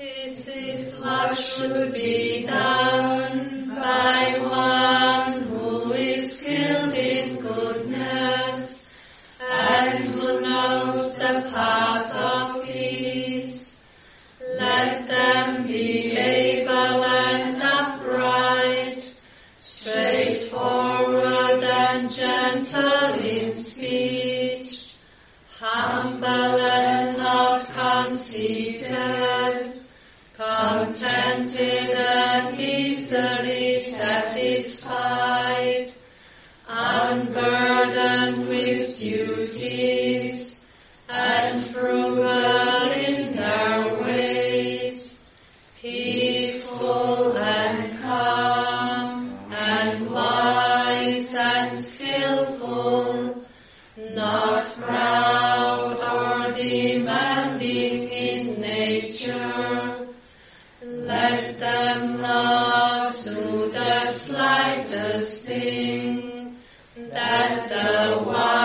This is what should be done by one. Let them not do the slightest thing that the one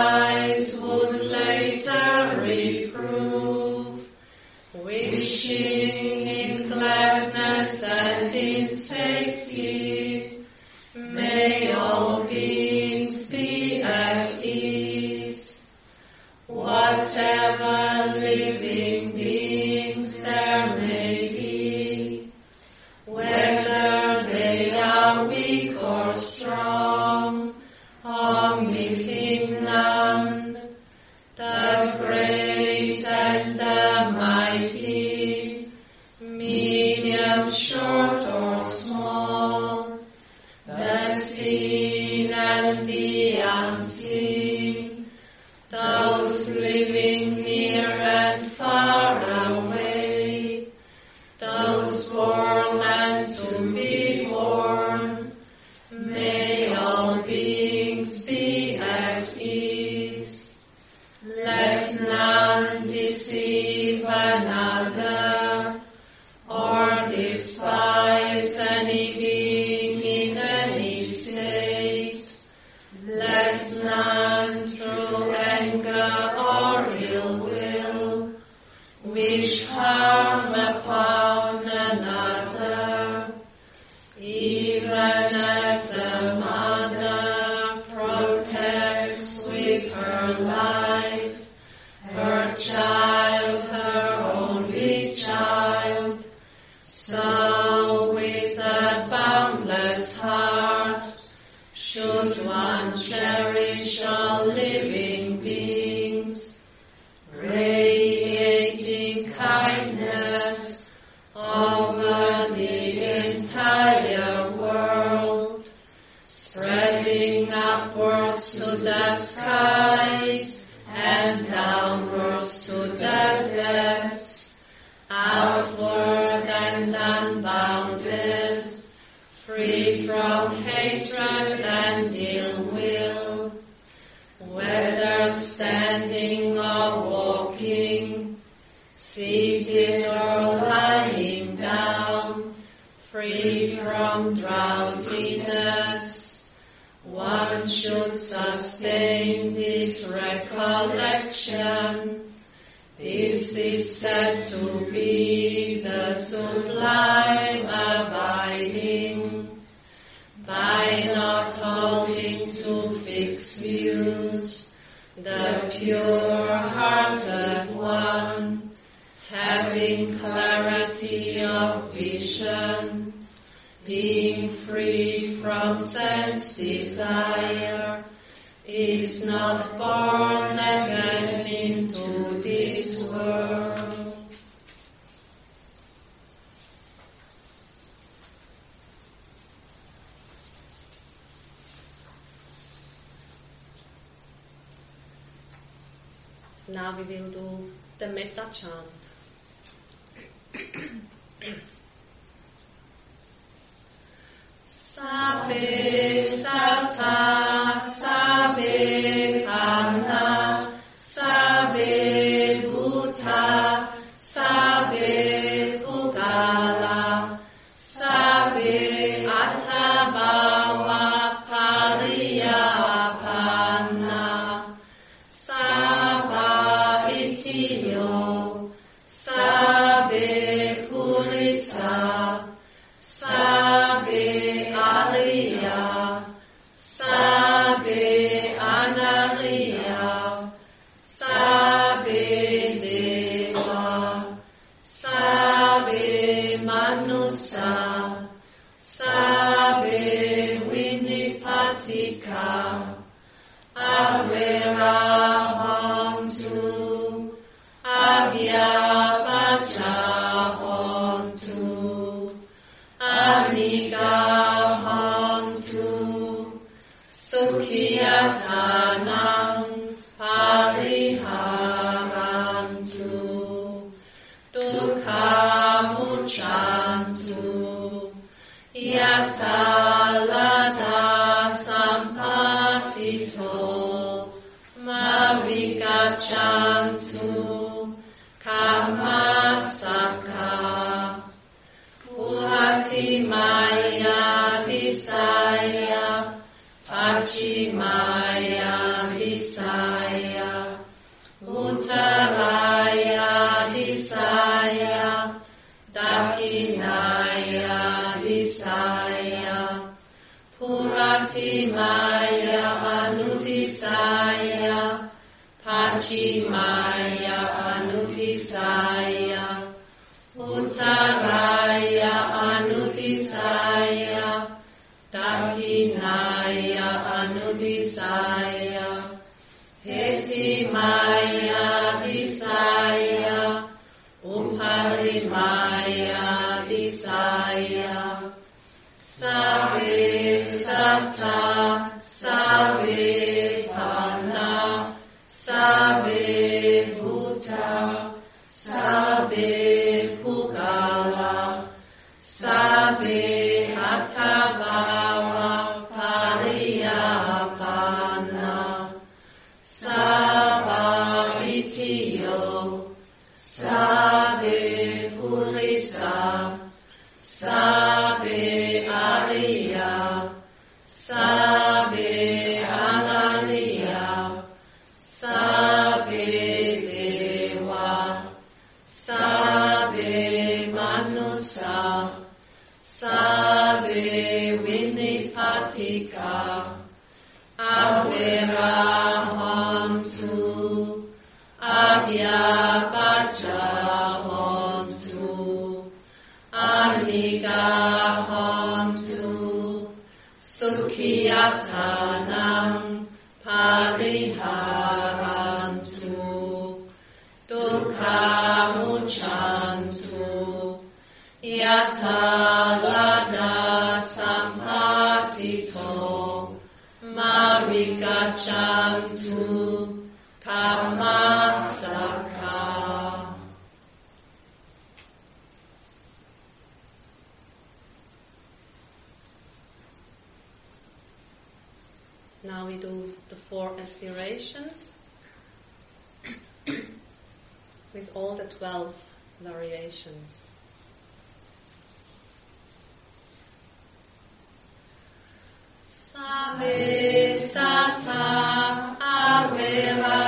to the skies, and down us this recollection. This is said to be the sublime abiding by not holding to fixed views. The pure-hearted one, having clarity of vision, being free from sense desire, is not born again into this world. Now we will do the metta chant. Sabe, Sabta, Sabe, Hannah. Now we do the four aspirations with all the 12 variations. Same sata aveva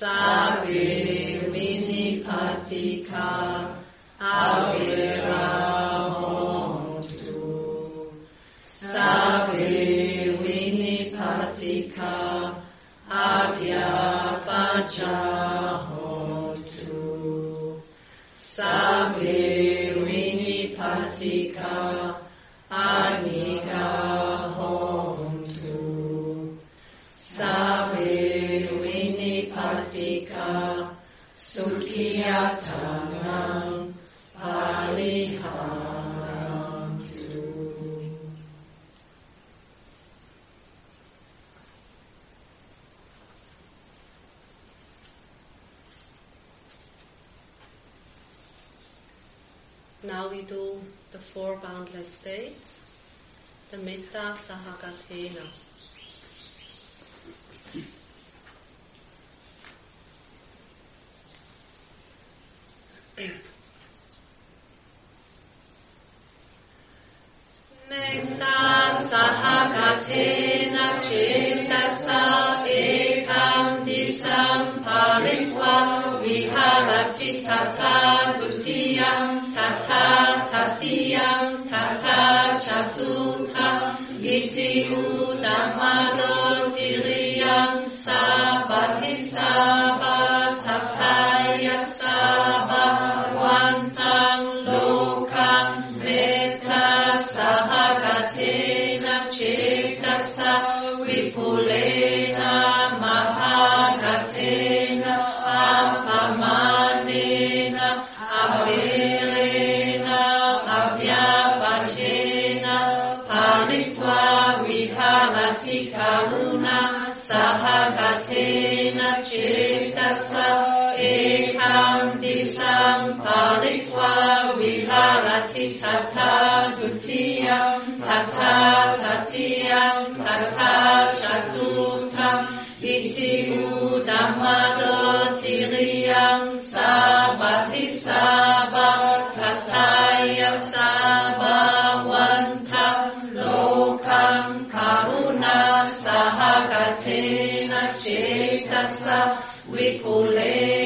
Sabe vini patica avera montu. Sabe vini. The Mitta Sahagatena. Metta Sahagatena Cetasa Ekam Disam Paritva Viharati Tata Dutiyam Tata Tatiyam Tata Chatuta Iti Udamado Paritva Viharati Tata Dutiyam Tata Tatiyam Tata Chatutam Iti Udamado Tiriyam Sabati Saba Tataya Saba Vantam Lokam Karuna Sahagatena Cetasa Vipulena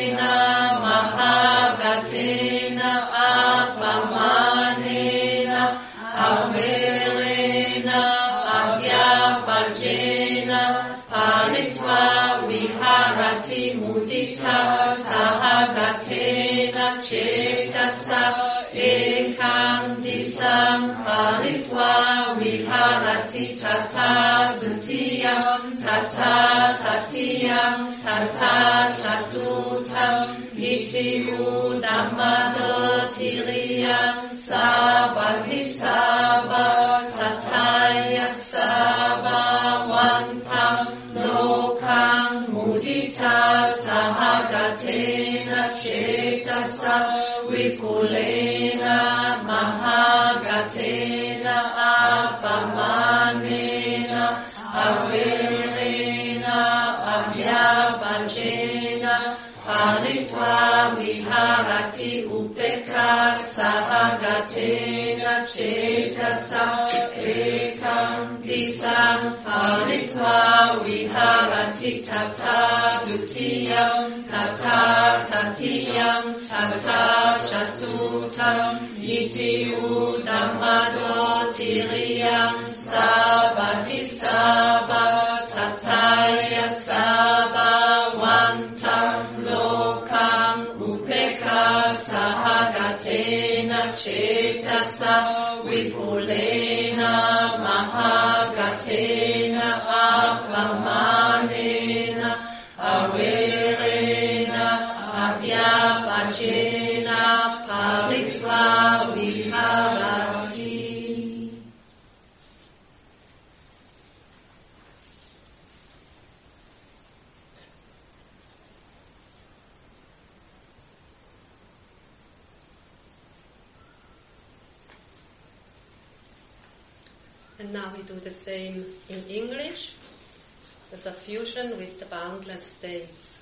Viharati Tata Dutiyam Tata Tatiyam Tata Chatutam Iti Udamado Tiriyam Sabati Sahagatena Cetasa Ekam Disam Paritva Viharati Tata Dutiyam Tata Tatiyam Tata Chatutam Iti Udamado Tiriyam Sabati Saba Tataya Cetasa Vipulena Mahagatena Apamanena do the same in English. There's a fusion with the boundless states.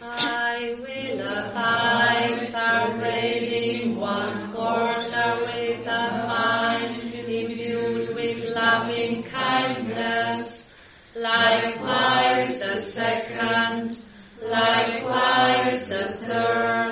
I will abide pervading one quarter with a mind imbued with loving kindness, likewise the second, likewise the third,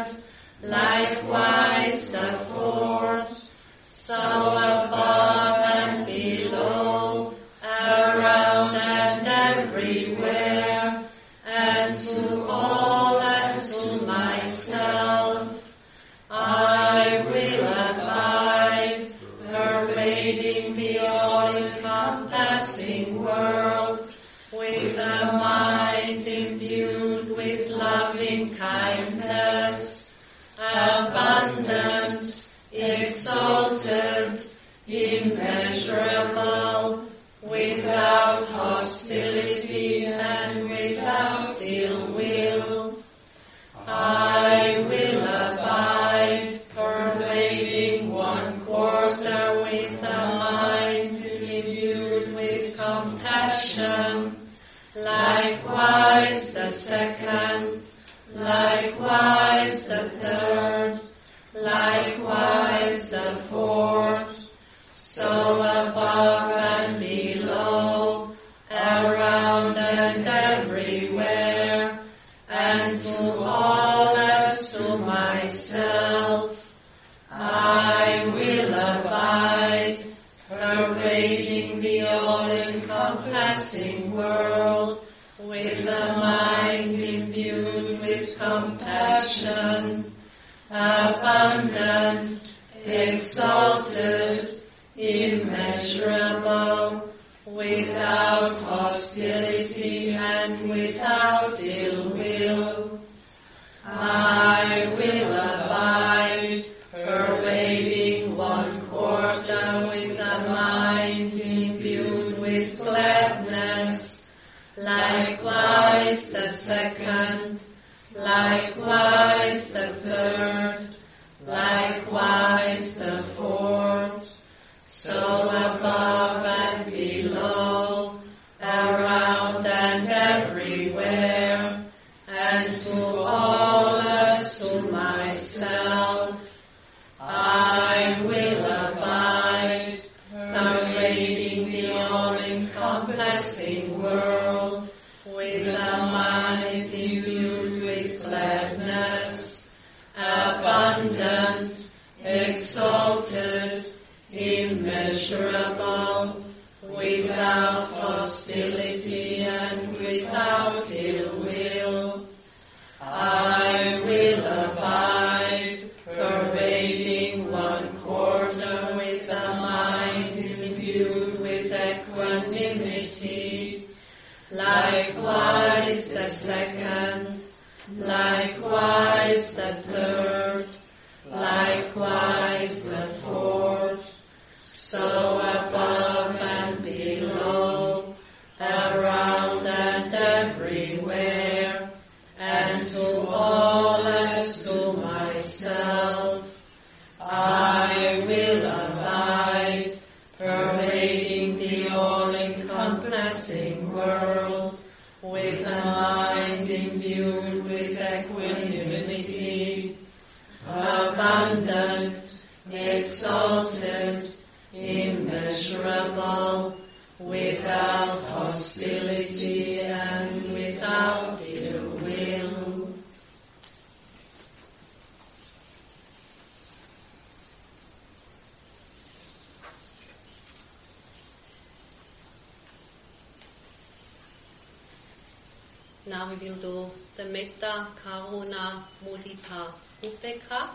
likewise the third, likewise the fourth, Likewise the second, likewise the third. likewise. karuna mudita upeka.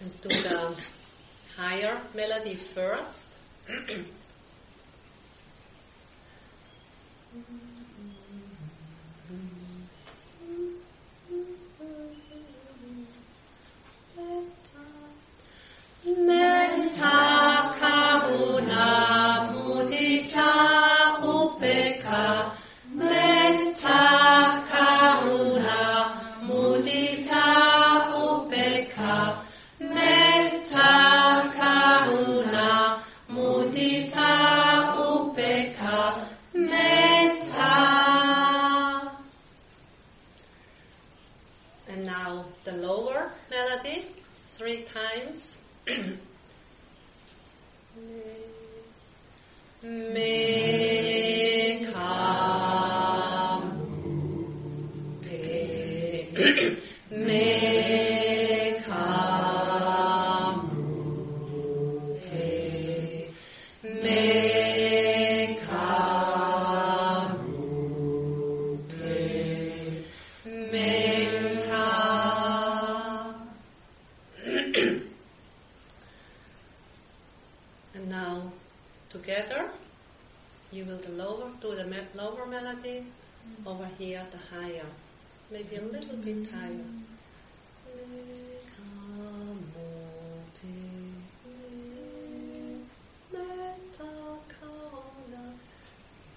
and do the higher melody first. mm-hmm.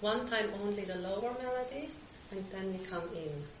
one time only the lower melody, and then we come in.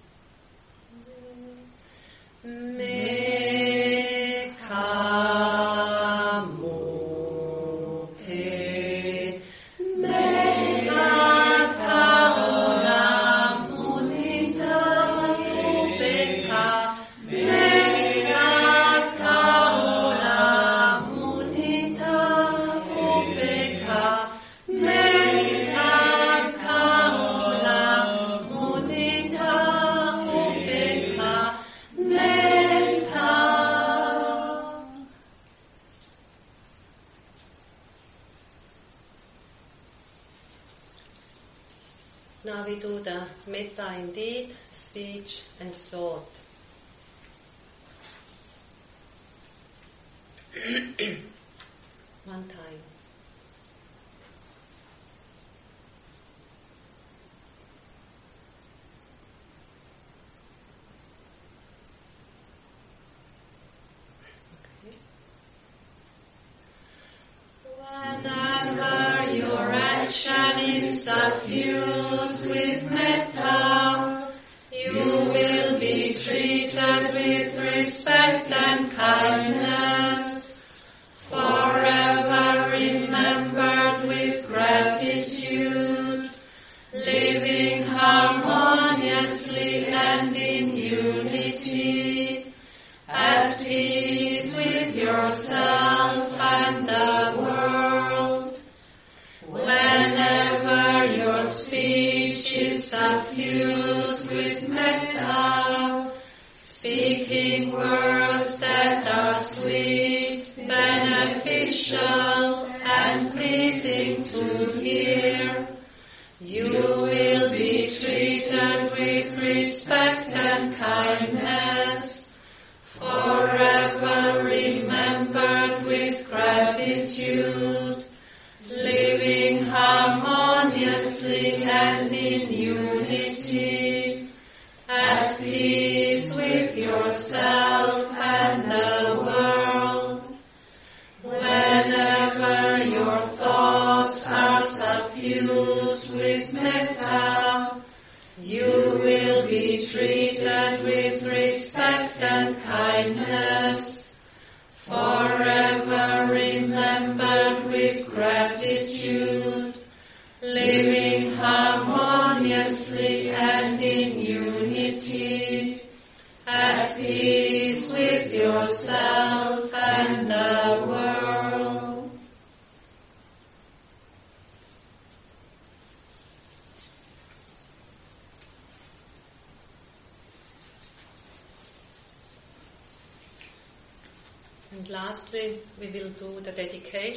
metta in deed, speech and thought. One time. Krishna be treated with respect and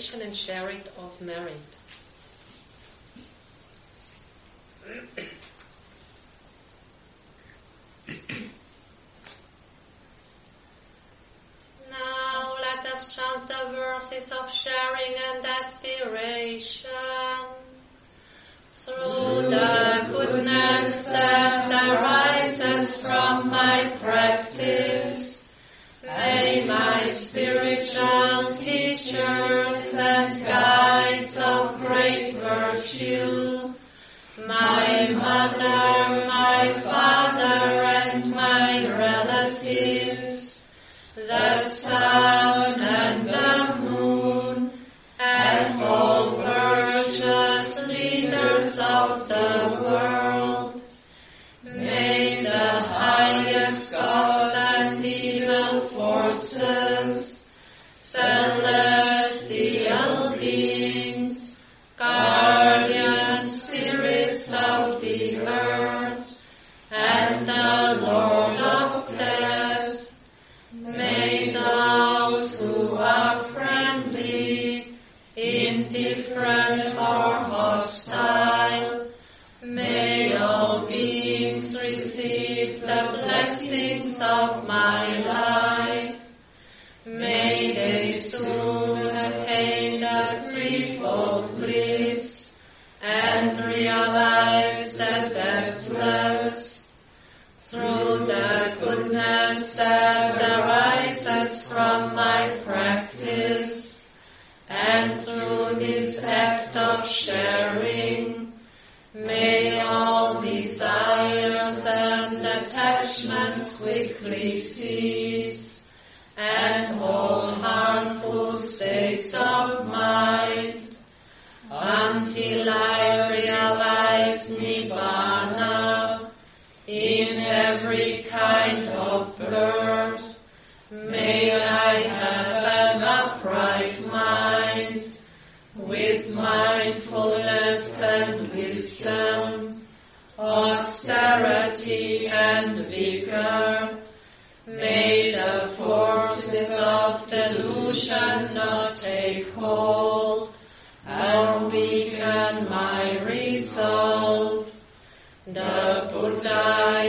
celebration and it of merit. now let us chant the verses of sharing and aspiration. blessings of my life. And vigor. May the forces of delusion not take hold or weaken my resolve. The Buddha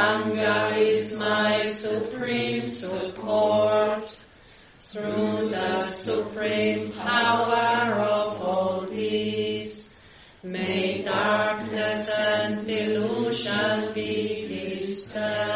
Sangha is my supreme support. Through the supreme power of all these, may darkness and delusion be dispelled.